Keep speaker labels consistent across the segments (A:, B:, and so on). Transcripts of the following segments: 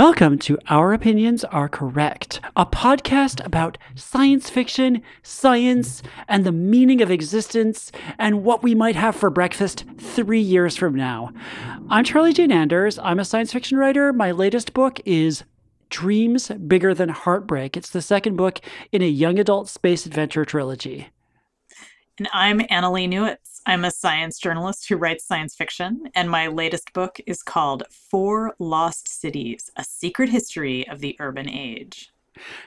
A: Welcome to Our Opinions Are Correct, a podcast about science fiction, science, and the meaning of existence, and what we might have for breakfast three years from now. I'm Charlie Jane Anders. I'm a science fiction writer. My latest book is Dreams Bigger Than Heartbreak. It's the second book in a young adult space adventure trilogy.
B: And I'm Annalee Newitz. I'm a science journalist who writes science fiction, and my latest book is called Four Lost Cities A Secret History of the Urban Age.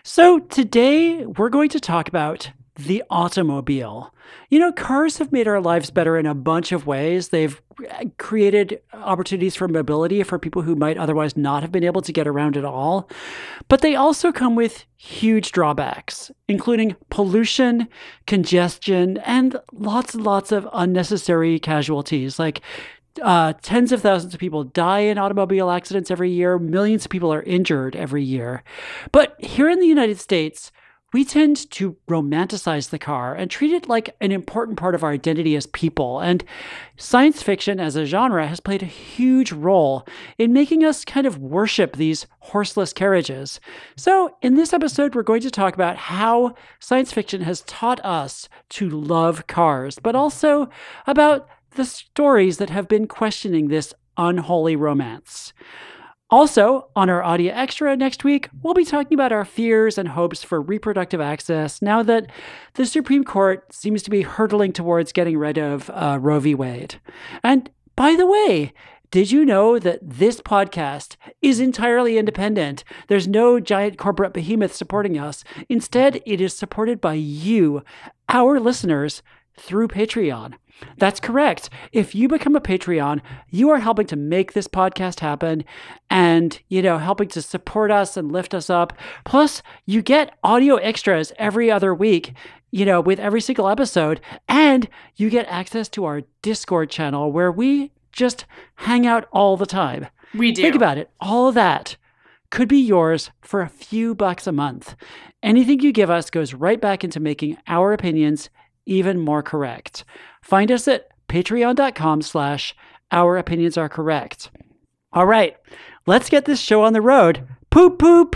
A: So, today we're going to talk about the automobile. You know, cars have made our lives better in a bunch of ways. They've created opportunities for mobility for people who might otherwise not have been able to get around at all. But they also come with huge drawbacks, including pollution, congestion, and lots and lots of unnecessary casualties like uh, tens of thousands of people die in automobile accidents every year. Millions of people are injured every year. But here in the United States, we tend to romanticize the car and treat it like an important part of our identity as people. And science fiction as a genre has played a huge role in making us kind of worship these horseless carriages. So, in this episode, we're going to talk about how science fiction has taught us to love cars, but also about the stories that have been questioning this unholy romance. Also, on our Audio Extra next week, we'll be talking about our fears and hopes for reproductive access now that the Supreme Court seems to be hurtling towards getting rid of uh, Roe v. Wade. And by the way, did you know that this podcast is entirely independent? There's no giant corporate behemoth supporting us. Instead, it is supported by you, our listeners, through Patreon. That's correct. If you become a Patreon, you are helping to make this podcast happen and, you know, helping to support us and lift us up. Plus, you get audio extras every other week, you know, with every single episode, and you get access to our Discord channel where we just hang out all the time.
B: We do.
A: Think about it. All of that could be yours for a few bucks a month. Anything you give us goes right back into making our opinions even more correct. Find us at patreon.com slash our opinions are correct. All right, let's get this show on the road. Poop poop.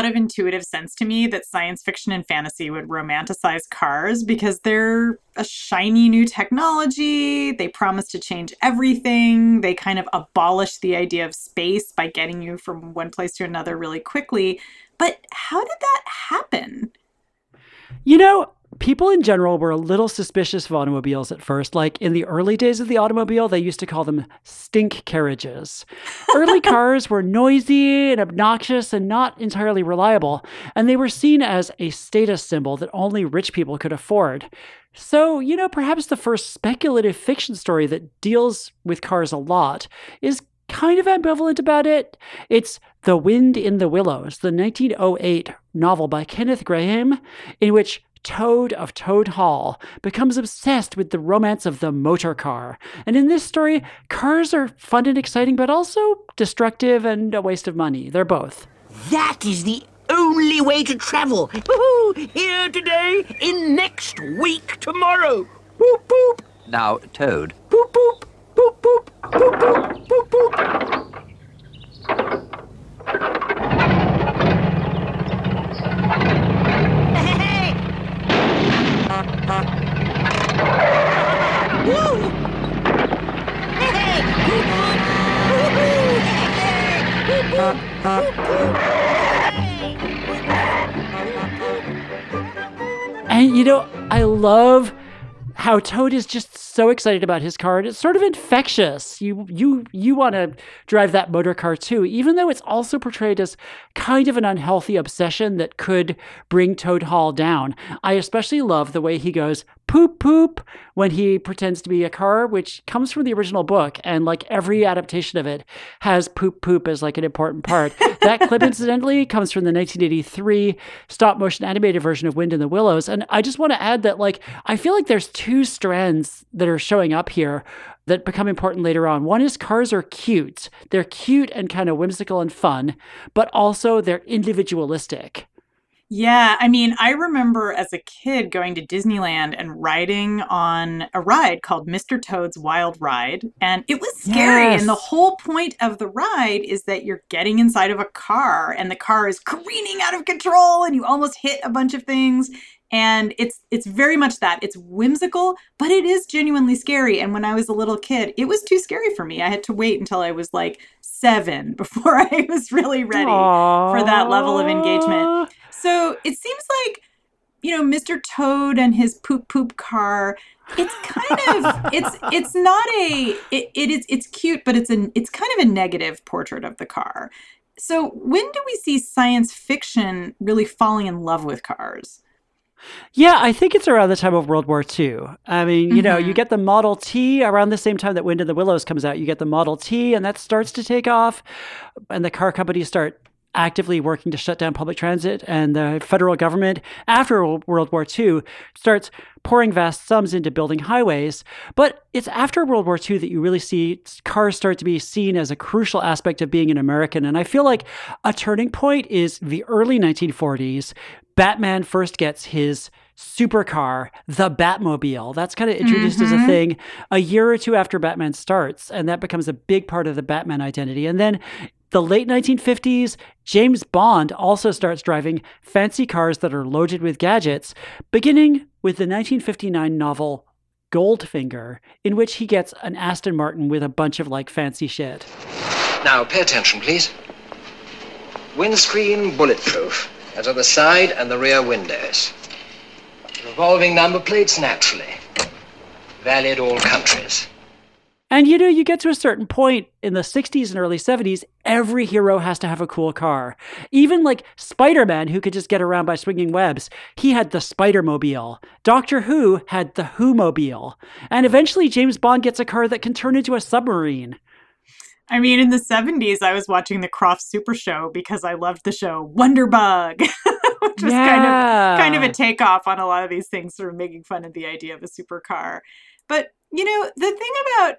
B: Lot of intuitive sense to me that science fiction and fantasy would romanticize cars because they're a shiny new technology. They promise to change everything. They kind of abolish the idea of space by getting you from one place to another really quickly. But how did that happen?
A: You know, people in general were a little suspicious of automobiles at first. Like in the early days of the automobile, they used to call them stink carriages. Early cars were noisy and obnoxious and not entirely reliable, and they were seen as a status symbol that only rich people could afford. So, you know, perhaps the first speculative fiction story that deals with cars a lot is kind of ambivalent about it. It's The Wind in the Willows, the 1908 novel by Kenneth Grahame, in which Toad of Toad Hall becomes obsessed with the romance of the motor car. And in this story, cars are fun and exciting, but also destructive and a waste of money. They're both.
C: That is the only way to travel. Woo-hoo! Here today, in next week tomorrow. Boop boop.
D: Now, Toad.
C: Boop boop. Boop boop. Boop boop. Boop boop.
A: And you know, I love how Toad is just so excited about his car and it's sort of infectious. You you you want to drive that motor car too, even though it's also portrayed as kind of an unhealthy obsession that could bring Toad Hall down. I especially love the way he goes poop poop when he pretends to be a car, which comes from the original book. And like every adaptation of it has poop poop as like an important part. that clip, incidentally, comes from the 1983 stop motion animated version of Wind in the Willows. And I just want to add that, like, I feel like there's two strands that are showing up here that become important later on. One is cars are cute. They're cute and kind of whimsical and fun, but also they're individualistic.
B: Yeah, I mean, I remember as a kid going to Disneyland and riding on a ride called Mr. Toad's Wild Ride, and it was scary. Yes. And the whole point of the ride is that you're getting inside of a car and the car is careening out of control and you almost hit a bunch of things. And it's it's very much that. It's whimsical, but it is genuinely scary. And when I was a little kid, it was too scary for me. I had to wait until I was like 7 before I was really ready Aww. for that level of engagement. So it seems like, you know, Mr. Toad and his poop poop car. It's kind of it's it's not a it, it is it's cute, but it's an it's kind of a negative portrait of the car. So when do we see science fiction really falling in love with cars?
A: Yeah, I think it's around the time of World War II. I mean, you mm-hmm. know, you mm-hmm. get the Model T around the same time that Wind in the Willows comes out. You get the Model T, and that starts to take off, and the car companies start actively working to shut down public transit, and the federal government, after World War II, starts pouring vast sums into building highways. But it's after World War II that you really see cars start to be seen as a crucial aspect of being an American. And I feel like a turning point is the early 1940s. Batman first gets his supercar, the Batmobile. That's kind of introduced mm-hmm. as a mm-hmm. thing a year or two after Batman starts, and that becomes a big part of the Batman identity. And then the late 1950s, James Bond also starts driving fancy cars that are loaded with gadgets, beginning with the 1959 novel Goldfinger, in which he gets an Aston Martin with a bunch of like fancy shit.
D: Now, pay attention, please. Windscreen bulletproof, as are the side and the rear windows. Revolving number plates naturally. Valid all countries.
A: And you know, you get to a certain point in the 60s and early 70s, every hero has to have a cool car. Even like Spider Man, who could just get around by swinging webs, he had the Spider Mobile. Doctor Who had the Who Mobile. And eventually, James Bond gets a car that can turn into a submarine.
B: I mean, in the 70s, I was watching the Krofft Super Show because I loved the show Wonderbug, which was yeah. kind of kind of a takeoff on a lot of these things, sort of making fun of the idea of a supercar. But you know, the thing about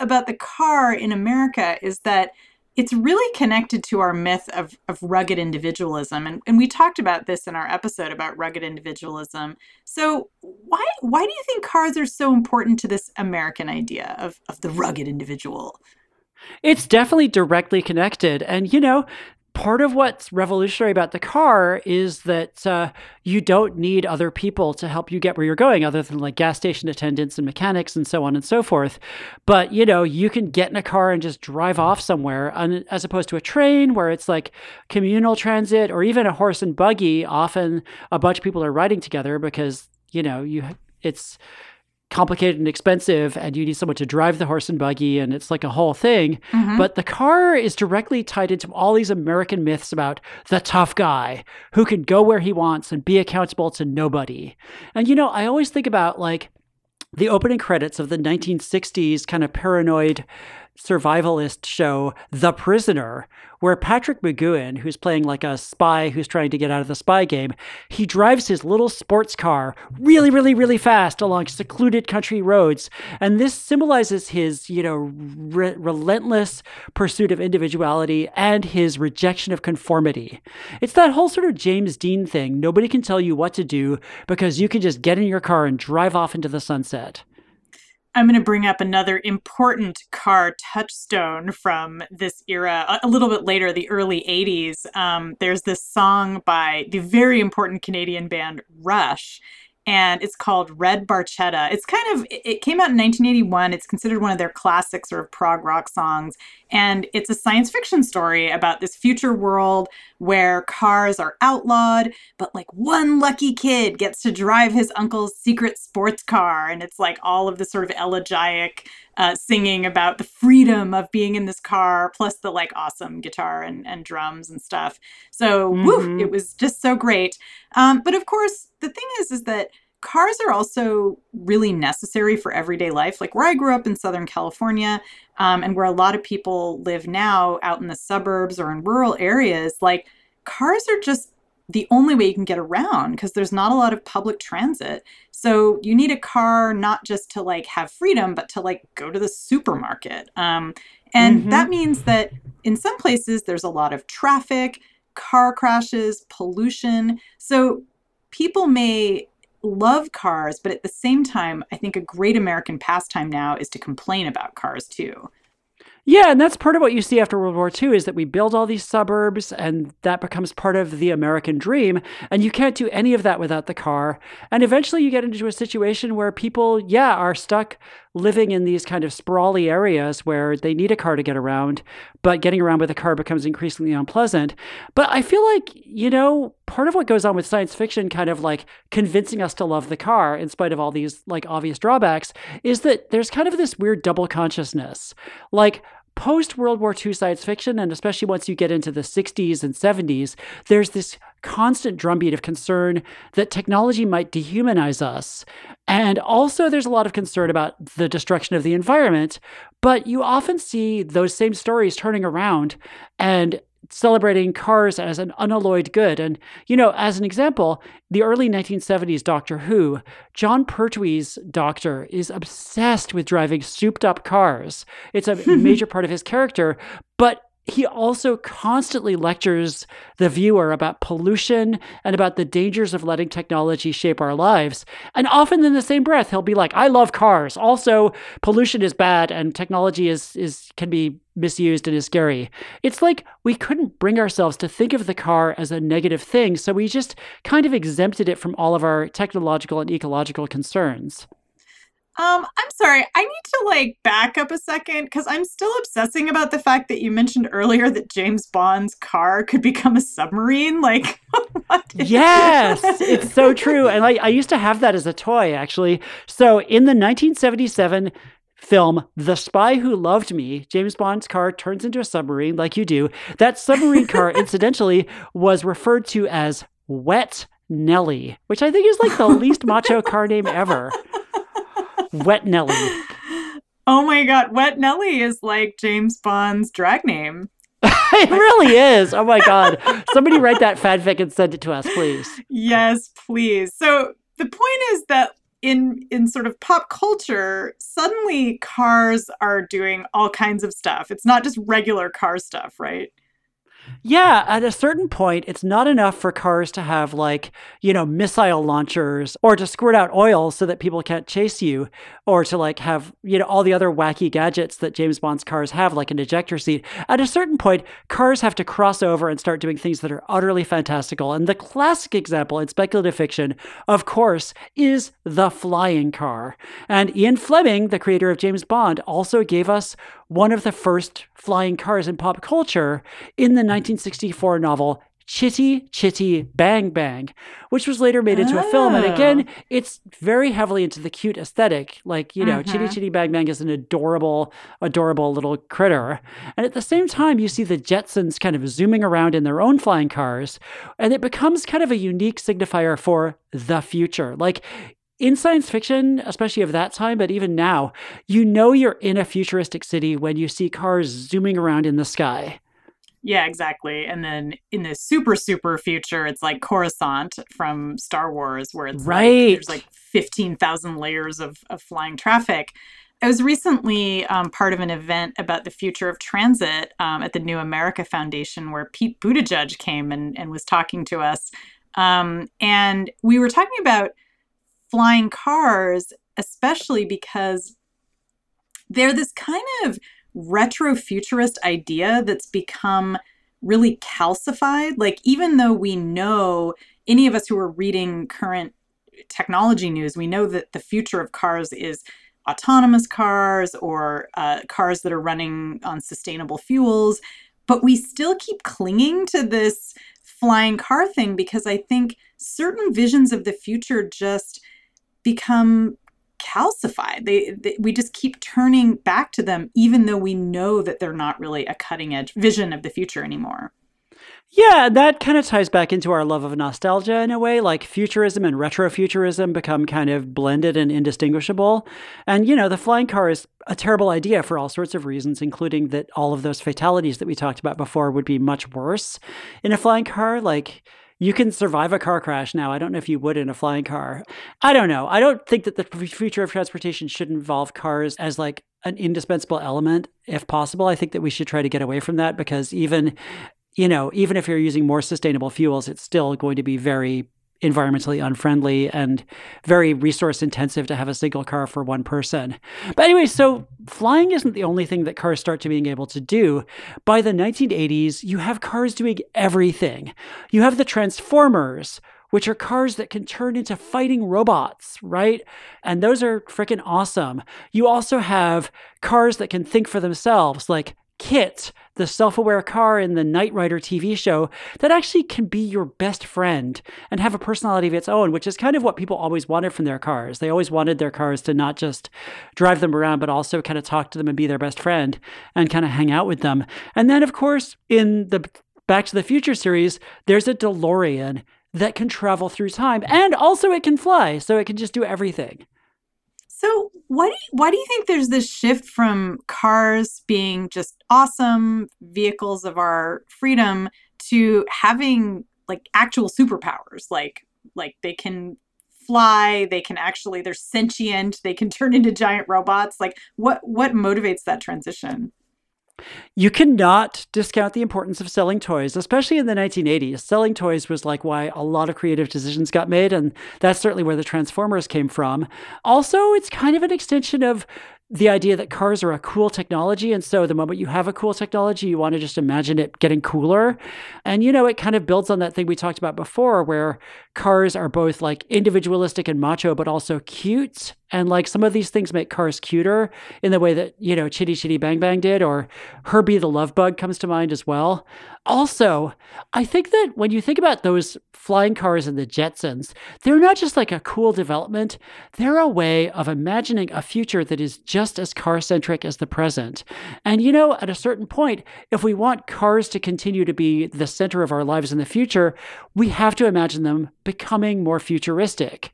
B: about the car in America is that it's really connected to our myth of, of rugged individualism. And, and we talked about this in our episode about rugged individualism. So why why do you think cars are so important to this American idea of, of the rugged individual?
A: It's definitely directly connected. And, you know, part of what's revolutionary about the car is that uh, you don't need other people to help you get where you're going other than like gas station attendants and mechanics and so on and so forth. But you know you can get in a car and just drive off somewhere as opposed to a train where it's like communal transit or even a horse and buggy. Often a bunch of people are riding together because you know you it's complicated and expensive and you need someone to drive the horse and buggy and it's like a whole thing mm-hmm. but the car is directly tied into all these american myths about the tough guy who can go where he wants and be accountable to nobody and you know i always think about like the opening credits of the 1960s kind of paranoid survivalist show The Prisoner, where Patrick McGoohan, who's playing like a spy who's trying to get out of the spy game, he drives his little sports car really, really, really fast along secluded country roads. And this symbolizes his, you know, re- relentless pursuit of individuality and his rejection of conformity. It's that whole sort of James Dean thing. Nobody can tell you what to do because you can just get in your car and drive off into the sunset.
B: I'm going to bring up another important car touchstone from this era, a little bit later, the early 80s. Um, there's this song by the very important Canadian band Rush and it's called Red Barchetta. It's kind of it came out in 1981. It's considered one of their classic sort of prog rock songs, and it's a science fiction story about this future world where cars are outlawed, but like one lucky kid gets to drive his uncle's secret sports car, and it's like all of the sort of elegiac uh, singing about the freedom of being in this car, plus the like awesome guitar and, and drums and stuff. So, mm-hmm. woo, it was just so great. Um, but of course, the thing is, is that cars are also really necessary for everyday life. Like where I grew up in Southern California, um, and where a lot of people live now out in the suburbs or in rural areas, like cars are just the only way you can get around because there's not a lot of public transit. So you need a car not just to like have freedom, but to like go to the supermarket. Um, and mm-hmm. that means that in some places there's a lot of traffic, car crashes, pollution. So people may love cars, but at the same time, I think a great American pastime now is to complain about cars too.
A: Yeah, and that's part of what you see after World War II is that we build all these suburbs and that becomes part of the American dream. And you can't do any of that without the car. And eventually you get into a situation where people, yeah, are stuck living in these kind of sprawly areas where they need a car to get around, but getting around with a car becomes increasingly unpleasant. But I feel like, you know, part of what goes on with science fiction kind of like convincing us to love the car in spite of all these like obvious drawbacks is that there's kind of this weird double consciousness. Like post World War II science fiction, and especially once you get into the 60s and 70s, there's this constant drumbeat of concern that technology might dehumanize us. And also, there's a lot of concern about the destruction of the environment. But you often see those same stories turning around and celebrating cars as an unalloyed good. And, you know, as an example, the early 1970s Doctor Who, Jon Pertwee's doctor is obsessed with driving souped up cars. It's a major part of his character, but he also constantly lectures the viewer about pollution and about the dangers of letting technology shape our lives. And often in the same breath, he'll be like, I love cars. Also, pollution is bad and technology is, is can be misused and is scary. It's like we couldn't bring ourselves to think of the car as a negative thing, so we just kind of exempted it from all of our technological and ecological concerns.
B: Um, I'm sorry. I need to like back up a second because I'm still obsessing about the fact that you mentioned earlier that James Bond's car could become a submarine. Like,
A: yes, it's so true. And like, I used to have that as a toy, actually. So in the 1977 film The Spy Who Loved Me, James Bond's car turns into a submarine, like you do. That submarine car, incidentally, was referred to as Wet Nelly, which I think is like the least macho car name ever. Wet Nelly.
B: Oh my god, Wet Nelly is like James Bond's drag name.
A: it really is. Oh my god. Somebody write that fanfic and send it to us, please.
B: Yes, please. So the point is that in in sort of pop culture, suddenly cars are doing all kinds of stuff. It's not just regular car stuff, right?
A: Yeah, at a certain point, it's not enough for cars to have, like, you know, missile launchers or to squirt out oil so that people can't chase you or to, like, have, you know, all the other wacky gadgets that James Bond's cars have, like an ejector seat. At a certain point, cars have to cross over and start doing things that are utterly fantastical. And the classic example in speculative fiction, of course, is the flying car. And Ian Fleming, the creator of James Bond, also gave us one of the first flying cars in pop culture in the 1964 novel Chitty Chitty Bang Bang, which was later made into oh. a film. And again, oh. it's very heavily into the cute aesthetic. Like, you know, mm-hmm. Chitty Chitty Bang Bang is an adorable, adorable little critter. And at the same time, you see the Jetsons kind of zooming around in their own flying cars. And it becomes kind of a unique signifier for the future. Like, in science fiction, especially of that time, but even now, you know you're in a futuristic city when you see cars zooming around in the sky.
B: Yeah, exactly. And then in the super, super future, it's like Coruscant from Star Wars, where it's right. Like, there's like 15,000 layers of, of flying traffic. I was recently um, part of an event about the future of transit um, at the New America Foundation, where Pete Buttigieg came and, and was talking to us. Um, and we were talking about flying cars, especially because they're this kind of retro futurist idea that's become really calcified. Like, even though we know, any of us who are reading current technology news, we know that the future of cars is autonomous cars or uh, cars that are running on sustainable fuels. But we still keep clinging to this flying car thing because I think certain visions of the future just become calcified. They, they, we just keep turning back to them even though we know that they're not really a cutting edge vision of the future anymore.
A: Yeah, that kind of ties back into our love of nostalgia in a way. Like futurism and retrofuturism become kind of blended and indistinguishable. And, you know, the flying car is a terrible idea for all sorts of reasons, including that all of those fatalities that we talked about before would be much worse in a flying car. Like, you can survive a car crash now. I don't know if you would in a flying car. I don't know. I don't think that the future of transportation should involve cars as like an indispensable element if possible. I think that we should try to get away from that because even you know, even if you're using more sustainable fuels, it's still going to be very environmentally unfriendly and very resource intensive to have a single car for one person. But anyway, so flying isn't the only thing that cars start to being able to do. By the 1980s, you have cars doing everything. You have the Transformers, which are cars that can turn into fighting robots, right? And those are freaking awesome. You also have cars that can think for themselves, like KITT, the self aware car in the Knight Rider TV show, that actually can be your best friend and have a personality of its own, which is kind of what people always wanted from their cars. They always wanted their cars to not just drive them around, but also kind of talk to them and be their best friend and kind of hang out with them. And then, of course, in the Back to the Future series, there's a DeLorean that can travel through time and also it can fly, so it can just do everything.
B: So, why do you, why do you think there's this shift from cars being just awesome vehicles of our freedom to having like actual superpowers, like like they can fly, they can actually they're sentient, they can turn into giant robots. Like what what motivates that transition?
A: You cannot discount the importance of selling toys, especially in the 1980s. Selling toys was like why a lot of creative decisions got made, and that's certainly where the Transformers came from. Also, it's kind of an extension of the idea that cars are a cool technology. And so the moment you have a cool technology, you want to just imagine it getting cooler. And, you know, it kind of builds on that thing we talked about before, where cars are both like individualistic and macho, but also cute. And like some of these things make cars cuter in the way that, you know, Chitty Chitty Bang Bang did, or Herbie the Love Bug comes to mind as well. Also, I think that when you think about those flying cars and the Jetsons, they're not just like a cool development, they're a way of imagining a future that is just as car centric as the present. And you know, at a certain point, if we want cars to continue to be the center of our lives in the future, we have to imagine them becoming more futuristic.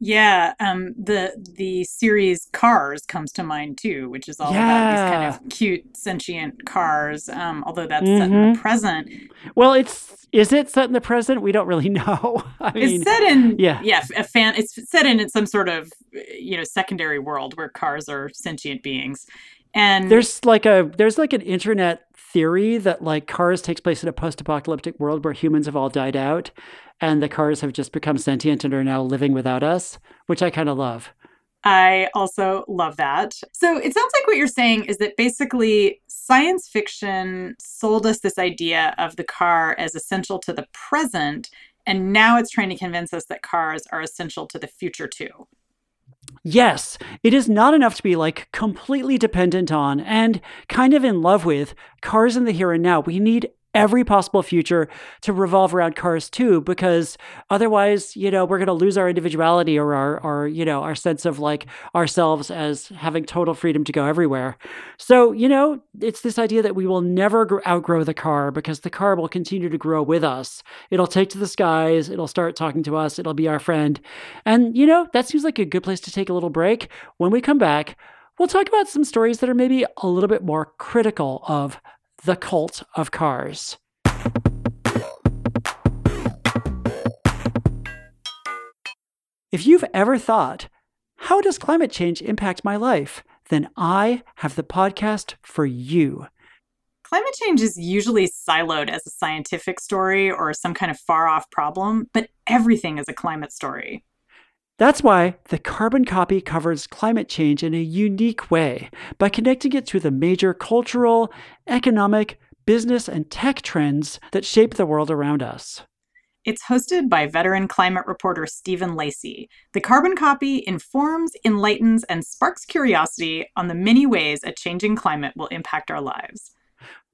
B: Yeah, um, the the series Cars comes to mind too, which is all yeah. about these kind of cute sentient cars. Um, although that's mm-hmm. set in the mm-hmm. present.
A: Well, it's is it set in the present? We don't really know.
B: I mean, it's set in yeah, yeah, a fan. It's set in in some sort of you know secondary world where cars are sentient beings, and
A: there's like a there's like an internet theory that like Cars takes place in a post-apocalyptic world where humans have all died out and the cars have just become sentient and are now living without us, which I kind of love.
B: I also love that. So it sounds like what you're saying is that basically science fiction sold us this idea of the car as essential to the present, and now it's trying to convince us that cars are essential to the future too.
A: Yes, it is not enough to be like completely dependent on and kind of in love with cars in the here and now. We need every possible future to revolve around cars too because otherwise you know we're going to lose our individuality or our or you know our sense of like ourselves as having total freedom to go everywhere. So you know it's this idea that we will never outgrow the car because the car will continue to grow with us. It'll take to the skies it'll start talking to us it'll be our friend. And you know that seems like a good place to take a little break. When we come back we'll talk about some stories that are maybe a little bit more critical of the Cult of Cars. If you've ever thought, how does climate change impact my life? Then I have the podcast for you.
B: Climate change is usually siloed as a scientific story or some kind of far off problem, but everything is a climate story.
A: That's why the carbon copy covers climate change in a unique way by connecting it to the major cultural, economic, business, and tech trends that shape the world around us.
B: It's hosted by veteran climate reporter Stephen Lacey. The carbon copy informs, enlightens, and sparks curiosity on the many ways a changing climate will impact our lives.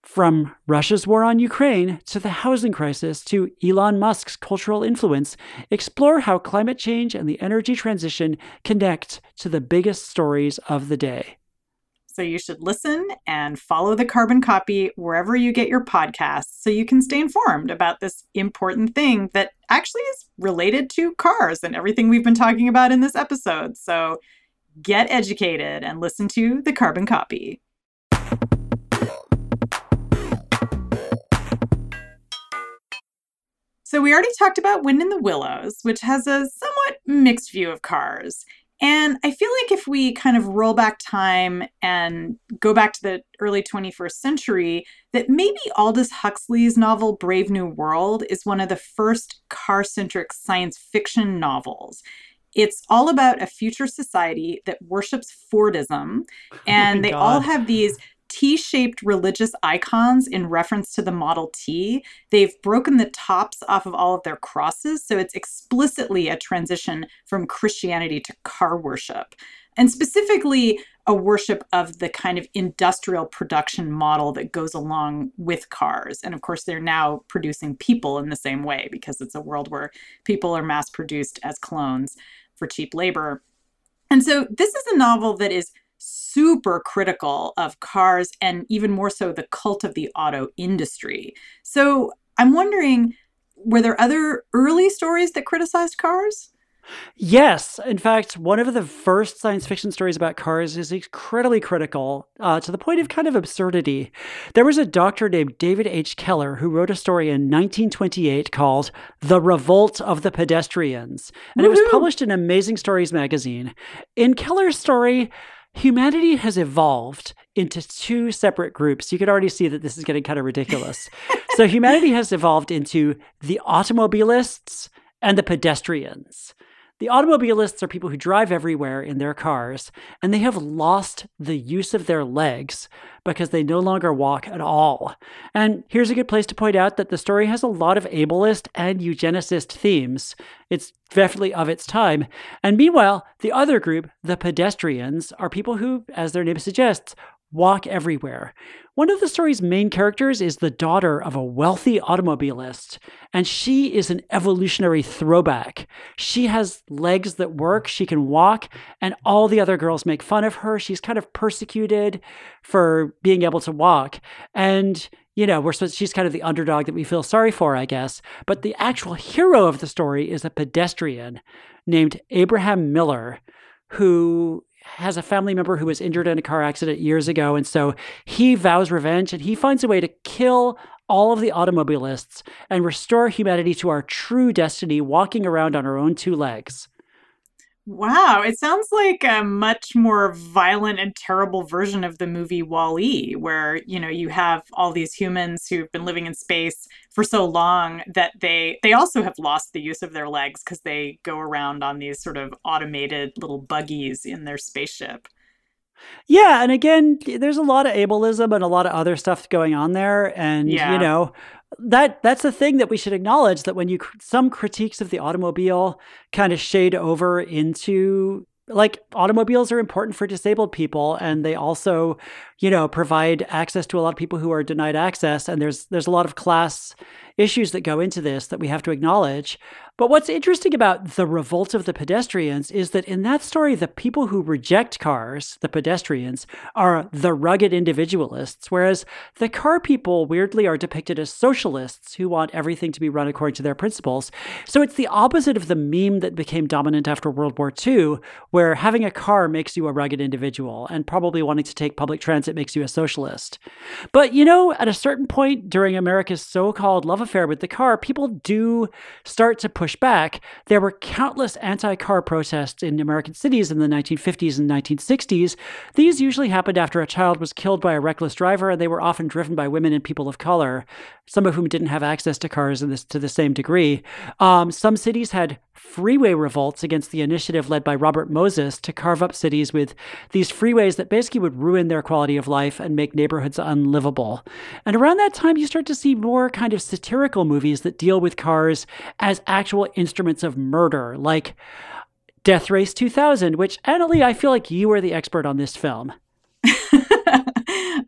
A: From Russia's war on Ukraine to the housing crisis to Elon Musk's cultural influence, explore how climate change and the energy transition connect to the biggest stories of the day.
B: So you should listen and follow the carbon copy wherever you get your podcasts so you can stay informed about this important thing that actually is related to cars and everything we've been talking about in this episode. So get educated and listen to the carbon copy. So, we already talked about Wind in the Willows, which has a somewhat mixed view of cars. And I feel like if we kind of roll back time and go back to the early 21st century, that maybe Aldous Huxley's novel Brave New World is one of the first car centric science fiction novels. It's all about a future society that worships Fordism, oh and oh they God. all have these T shaped religious icons in reference to the Model T. They've broken the tops off of all of their crosses, so it's explicitly a transition from Christianity to car worship. And specifically, a worship of the kind of industrial production model that goes along with cars. And of course, they're now producing people in the same way because it's a world where people are mass produced as clones for cheap labor. And so, this is a novel that is super critical of cars and even more so the cult of the auto industry. So I'm wondering were there other early stories that criticized cars?
A: Yes. In fact, one of the first science fiction stories about cars is incredibly critical uh, to the point of kind of absurdity. There was a doctor named David H. Keller who wrote a story in 1928 called The Revolt of the Pedestrians. And Woo-hoo! it was published in Amazing Stories magazine. In Keller's story, humanity has evolved into two separate groups. You can already see that this is getting kind of ridiculous. so, humanity has evolved into the automobilists and the pedestrians. The automobilists are people who drive everywhere in their cars, and they have lost the use of their legs because they no longer walk at all. And here's a good place to point out that the story has a lot of ableist and eugenicist themes. It's definitely of its time. And meanwhile, the other group, the pedestrians, are people who, as their name suggests, walk everywhere. One of the story's main characters is the daughter of a wealthy automobilist, and she is an evolutionary throwback. She has legs that work, she can walk, and all the other girls make fun of her. She's kind of persecuted for being able to walk. And you know, we're she's kind of the underdog that we feel sorry for, I guess. But the actual hero of the story is a pedestrian named Abraham Miller, who has a family member who was injured in a car accident years ago. And so he vows revenge and he finds a way to kill all of the automobilists and restore humanity to our true destiny, walking around on our own two legs.
B: Wow, it sounds like a much more violent and terrible version of the movie WALL-E, where you know you have all these humans who've been living in space for so long that they they also have lost the use of their legs because they go around on these sort of automated little buggies in their spaceship.
A: Yeah, and again, there's a lot of ableism and a lot of other stuff going on there, and yeah. you know, that that's the thing that we should acknowledge that when you some critiques of the automobile kind of shade over into like automobiles are important for disabled people and they also you know provide access to a lot of people who are denied access and there's there's a lot of class issues that go into this that we have to acknowledge but what's interesting about the revolt of the pedestrians is that in that story the people who reject cars the pedestrians are the rugged individualists whereas the car people weirdly are depicted as socialists who want everything to be run according to their principles so it's the opposite of the meme that became dominant after world war ii where having a car makes you a rugged individual and probably wanting to take public transit makes you a socialist. But you know, at a certain point during America's so called love affair with the car, people do start to push back. There were countless anti car protests in American cities in the 1950s and 1960s. These usually happened after a child was killed by a reckless driver, and they were often driven by women and people of color, some of whom didn't have access to cars this, to the same degree. Um, some cities had freeway revolts against the initiative led by Robert Moses to carve up cities with these freeways that basically would ruin their quality of life and make neighborhoods unlivable. And around that time, you start to see more kind of satirical movies that deal with cars as actual instruments of murder, like Death Race 2000, which, Annalee, I feel like you are the expert on this film.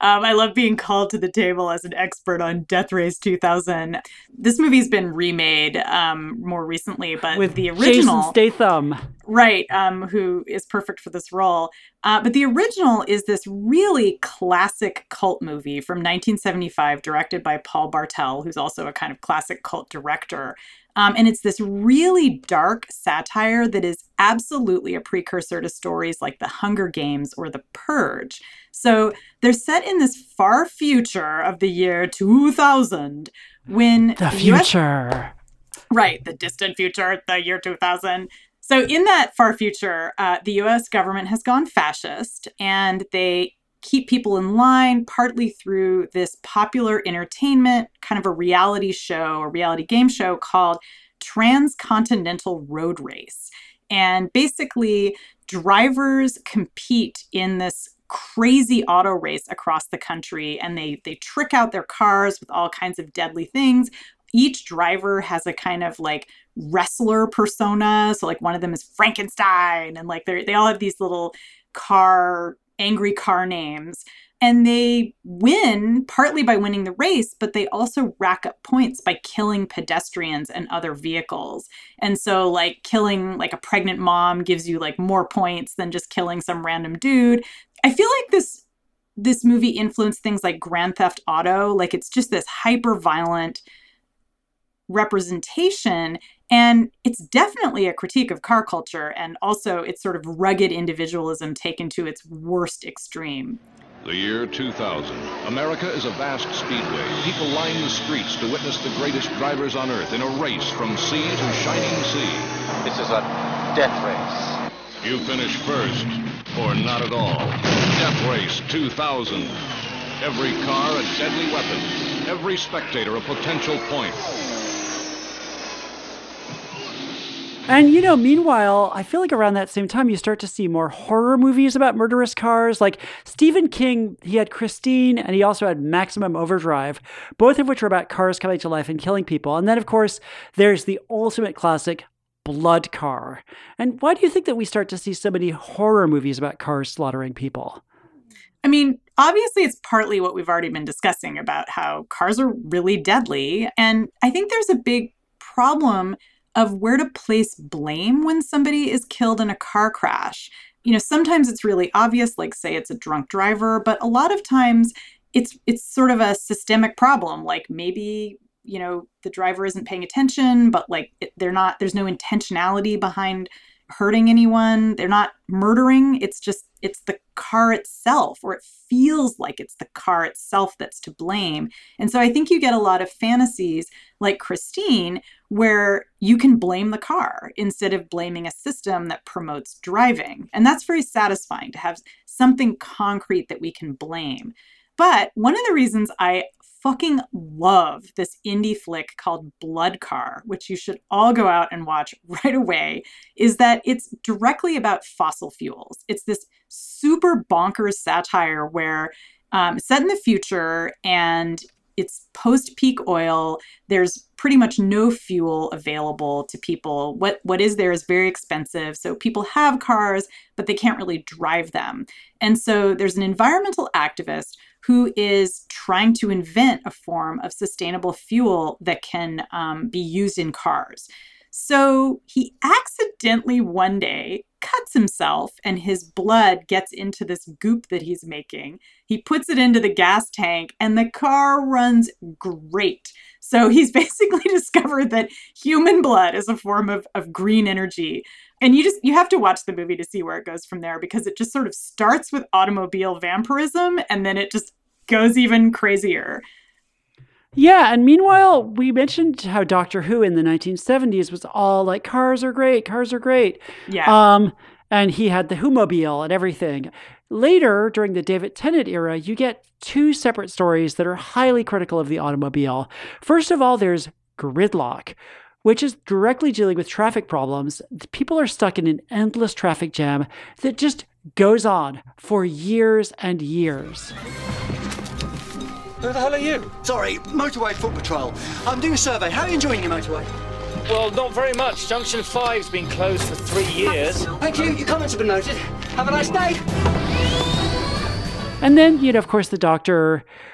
B: Um, I love being called to the table as an expert on Death Race 2000. This movie's been remade um, more recently, but
A: with
B: the original
A: Jason Statham.
B: Right, um, who is perfect for this role. Uh, but the original is this really classic cult movie from 1975, directed by Paul Bartel, who's also a kind of classic cult director. Um, and it's this really dark satire that is absolutely a precursor to stories like The Hunger Games or The Purge. So they're set in this far future of the year 2000 when
A: The
B: US
A: future.
B: Right, the distant future, the year 2000. So, in that far future, uh, the US government has gone fascist and they keep people in line partly through this popular entertainment, kind of a reality show, a reality game show called Transcontinental Road Race. And basically, drivers compete in this crazy auto race across the country and they they trick out their cars with all kinds of deadly things each driver has a kind of like wrestler persona. So like one of them is Frankenstein, and like they they all have these little car angry car names. And they win partly by winning the race, but they also rack up points by killing pedestrians and other vehicles. And so, like, killing like a pregnant mom gives you like more points than just killing some random dude. I feel like this this movie influenced things like Grand Theft Auto. Like, it's just this hyper violent representation. And it's definitely a critique of car culture and also its sort of rugged individualism taken to its worst extreme.
E: The year 2000. America is a vast speedway. People line the streets to witness the greatest drivers on earth in a race from sea to shining sea.
F: This is a death race.
E: You finish first, or not at all. Death Race 2000. Every car a deadly weapon. Every spectator a potential point.
A: And you know, meanwhile, I feel like around that same time you start to see more horror movies about murderous cars. Like Stephen King, he had Christine and he also had Maximum Overdrive, both of which were about cars coming to life and killing people. And then of course, there's the ultimate classic Blood Car. And why do you think that we start to see so many horror movies about cars slaughtering people?
B: I mean, obviously, it's partly what we've already been discussing about how cars are really deadly. And I think there's a big problem of where to place blame when somebody is killed in a car crash. You know, sometimes it's really obvious, like say it's a drunk driver, but a lot of times it's it's sort of a systemic problem. Like maybe you know the driver isn't paying attention, but like they're not. There's no intentionality behind hurting anyone. They're not murdering. It's just it's the car itself, or it feels like it's the car itself that's to blame. And so I think you get a lot of fantasies like Christine, where you can blame the car instead of blaming a system that promotes driving. And that's very satisfying to have something concrete that we can blame. But one of the reasons I fucking love this indie flick called Blood Car, which you should all go out and watch right away, is that it's directly about fossil fuels. It's this super bonkers satire where um, set in the future and it's post peak oil. There's pretty much no fuel available to people. What what is there is very expensive. So people have cars, but they can't really drive them. And so there's an environmental activist who is trying to invent a form of sustainable fuel that can um, be used in cars. So he accidentally one day cuts himself and his blood gets into this goop that he's making. He puts it into the gas tank and the car runs great. So he's basically discovered that human blood is a form of, of green energy. And you just you have to watch the movie to see where it goes from there because it just sort of starts with automobile vampirism and then it just goes even crazier.
A: Yeah, and meanwhile, we mentioned how Doctor Who in the 1970s was all like cars are great, cars are great.
B: Yeah.
A: Um and he had the Whomobile and everything. Later, during the David Tennant era, you get two separate stories that are highly critical of the automobile. First of all, there's Gridlock, which is directly dealing with traffic problems. People are stuck in an endless traffic jam that just goes on for years and years.
F: Who the hell are you?
G: Sorry, Motorway Foot Patrol. I'm doing a survey. How are you enjoying your motorway?
F: Well, not very much. Junction 5's been closed for three years.
G: Thank you. Your comments have been noted. Have a nice day.
A: And then, you know, of course, the doctor f-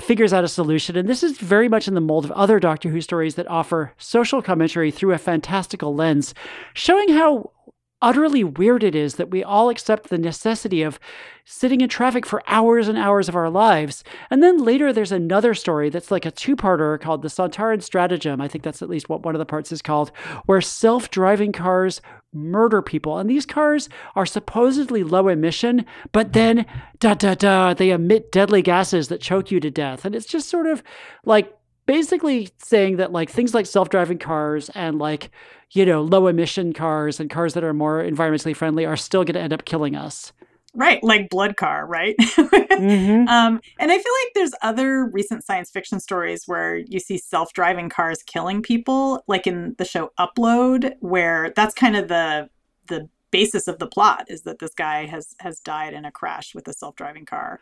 A: figures out a solution. And this is very much in the mold of other Doctor Who stories that offer social commentary through a fantastical lens, showing how utterly weird it is that we all accept the necessity of sitting in traffic for hours and hours of our lives. And then later there's another story that's like a two-parter called the Sontaran Stratagem. I think that's at least what one of the parts is called, where self-driving cars murder people. And these cars are supposedly low emission, but then da da da they emit deadly gases that choke you to death. And it's just sort of like basically saying that like things like self-driving cars and like you know low emission cars and cars that are more environmentally friendly are still going to end up killing us.
B: Right like blood car right? Mm-hmm. um, and i feel like there's other recent science fiction stories where you see self-driving cars killing people like in the show upload where that's kind of the the basis of the plot is that this guy has has died in a crash with a self-driving car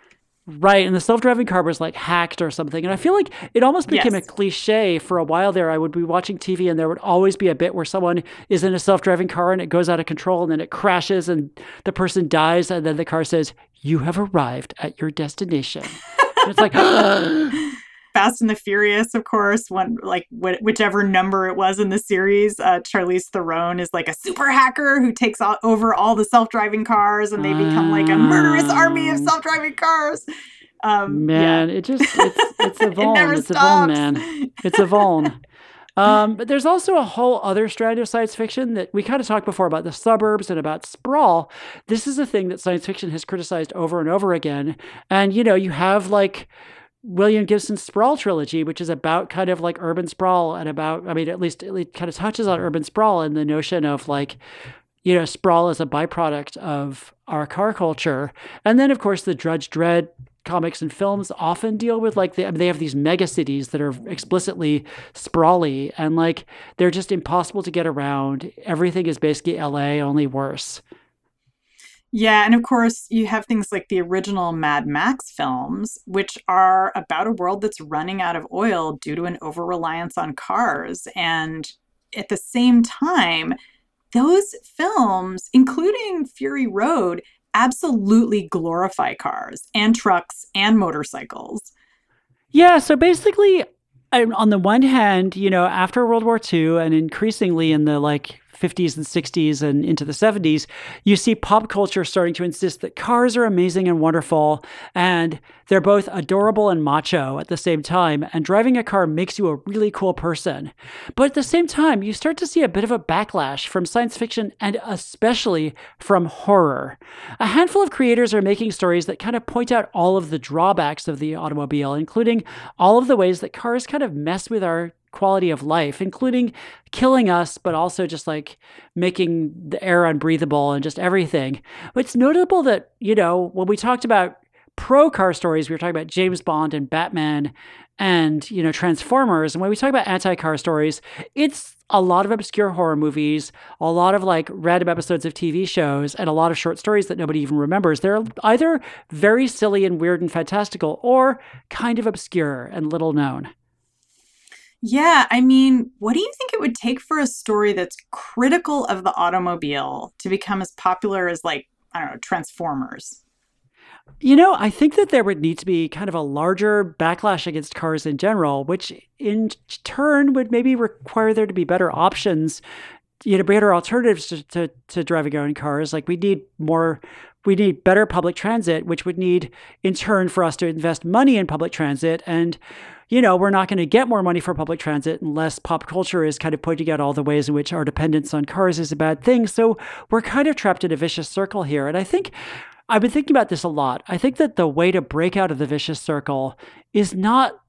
A: Right, and the self-driving car was like hacked or something, and I feel like it almost became yes. a cliche for a while there. I would be watching TV, and there would always be a bit where someone is in a self-driving car and it goes out of control, and then it crashes, and the person dies, and then the car says, "You have arrived at your destination." it's like.
B: Fast and the Furious, of course, one like wh- whichever number it was in the series, uh, Charlize Theron is like a super hacker who takes all- over all the self-driving cars, and they become like a murderous army of ah. self-driving cars.
A: Um, man, yeah. it just it's it's a Vaughn. it it's stops. a Vaughn, man. It's a Vaughn. Um, but there's also a whole other strand of science fiction that we kind of talked before about the suburbs and about sprawl. This is a thing that science fiction has criticized over and over again. And, you know, you have like William Gibson's Sprawl trilogy, which is about kind of like urban sprawl and about, I mean, at least it kind of touches on urban sprawl and the notion of like, you know, sprawl as a byproduct of our car culture. And then, of course, the Judge Dredd comics and films often deal with like, they, I mean, they have these mega cities that are explicitly sprawly and like they're just impossible to get around. Everything is basically LA, only worse.
B: Yeah, and of course, you have things like the original Mad Max films, which are about a world that's running out of oil due to an over reliance on cars. And at the same time, those films, including Fury Road, absolutely glorify cars and trucks and motorcycles.
A: Yeah, so basically, on the one hand, you know, after World War II and increasingly in the like 50s and 60s and into the 70s, you see pop culture starting to insist that cars are amazing and wonderful, and they're both adorable and macho at the same time, and driving a car makes you a really cool person. But at the same time, you start to see a bit of a backlash from science fiction and especially from horror. A handful of creators are making stories that kind of point out all of the drawbacks of the automobile, including all of the ways that cars kind of mess with our quality of life, including killing us, but also just like making the air unbreathable and just everything. It's notable that, you know, when we talked about pro car stories, we were talking about James Bond and Batman and, you know, Transformers. And when we talk about anti car stories, it's a lot of obscure horror movies, a lot of like random episodes of TV shows, and a lot of short stories that nobody even remembers. They're either very silly and weird and fantastical or kind of obscure and little known.
B: Yeah, I mean, what do you think it would take for a story that's critical of the automobile to become as popular as, like, I don't know, Transformers?
A: You know, I think that there would need to be kind of a larger backlash against cars in general, which in turn would maybe require there to be better options, you know, better alternatives to, to, to driving our own cars. Like we need more we need better public transit, which would need in turn for us to invest money in public transit. And you know, we're not going to get more money for public transit unless pop culture is kind of pointing out all the ways in which our dependence on cars is a bad thing. So we're kind of trapped in a vicious circle here. And I think I've been thinking about this a lot. I think that the way to break out of the vicious circle is not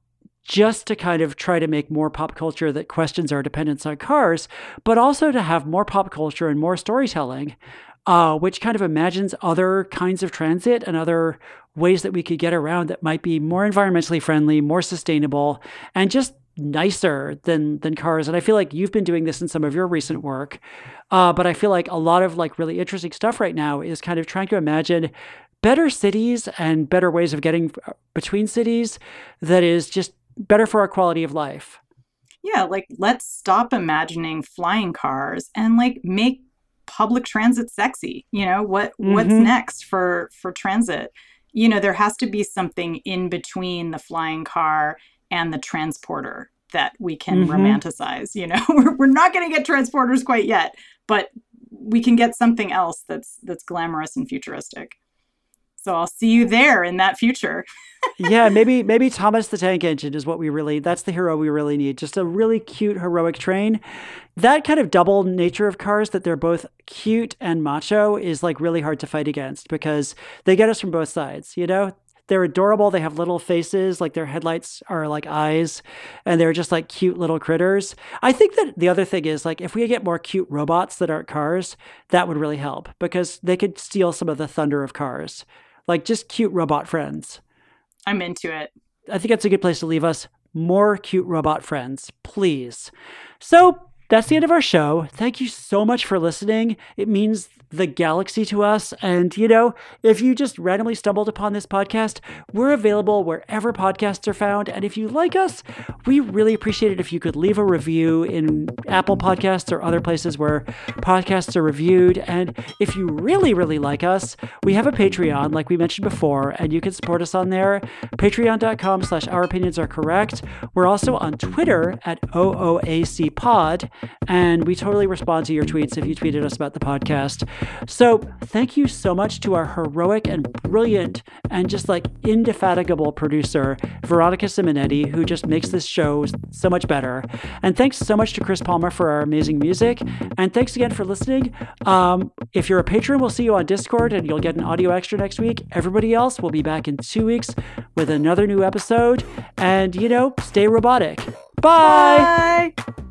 A: just to kind of try to make more pop culture that questions our dependence on cars, but also to have more pop culture and more storytelling uh, which kind of imagines other kinds of transit and other ways that we could get around that might be more environmentally friendly, more sustainable, and just nicer than than cars. And I feel like you've been doing this in some of your recent work, uh, but I feel like a lot of like really interesting stuff right now is kind of trying to imagine better cities and better ways of getting uh, between cities that is just better for our quality of life.
B: Yeah, like let's stop imagining flying cars and like make public transit sexy you know what mm-hmm. what's next for for transit you know there has to be something in between the flying car and the transporter that we can mm-hmm. romanticize you know we're, we're not going to get transporters quite yet but we can get something else that's that's glamorous and futuristic. So I'll see you there in that future.
A: yeah, maybe maybe Thomas the Tank Engine is what we really that's the hero we really need. Just a really cute heroic train. That kind of double nature of cars that they're both cute and macho is like really hard to fight against because they get us from both sides, you know? They're adorable. They have little faces, like their headlights are like eyes, and they're just like cute little critters. I think that the other thing is like if we get more cute robots that aren't cars, that would really help because they could steal some of the thunder of cars like just cute robot friends.
B: I'm into it.
A: I think that's a good place to leave us. More cute robot friends, please. So that's the end of our show. Thank you so much for listening. It means the galaxy to us. And, you know, if you just randomly stumbled upon this podcast, we're available wherever podcasts are found. And if you like us, we really appreciate it if you could leave a review in Apple Podcasts or other places where podcasts are reviewed. And if you really, really like us, we have a Patreon, like we mentioned before, and you can support us on there. Patreon.com slash our opinions are correct. We're also on Twitter at OOAC Pod and we totally respond to your tweets if you tweeted us about the podcast. So thank you so much to our heroic and brilliant and just like indefatigable producer, Veronica Simonetti, who just makes this show so much better. And thanks so much to Chris Palmer for our amazing music. And thanks again for listening. Um, if you're a patron, we'll see you on Discord and you'll get an audio extra next week. Everybody else will be back in two weeks with another new episode. And, you know, stay robotic. Bye.
B: Bye.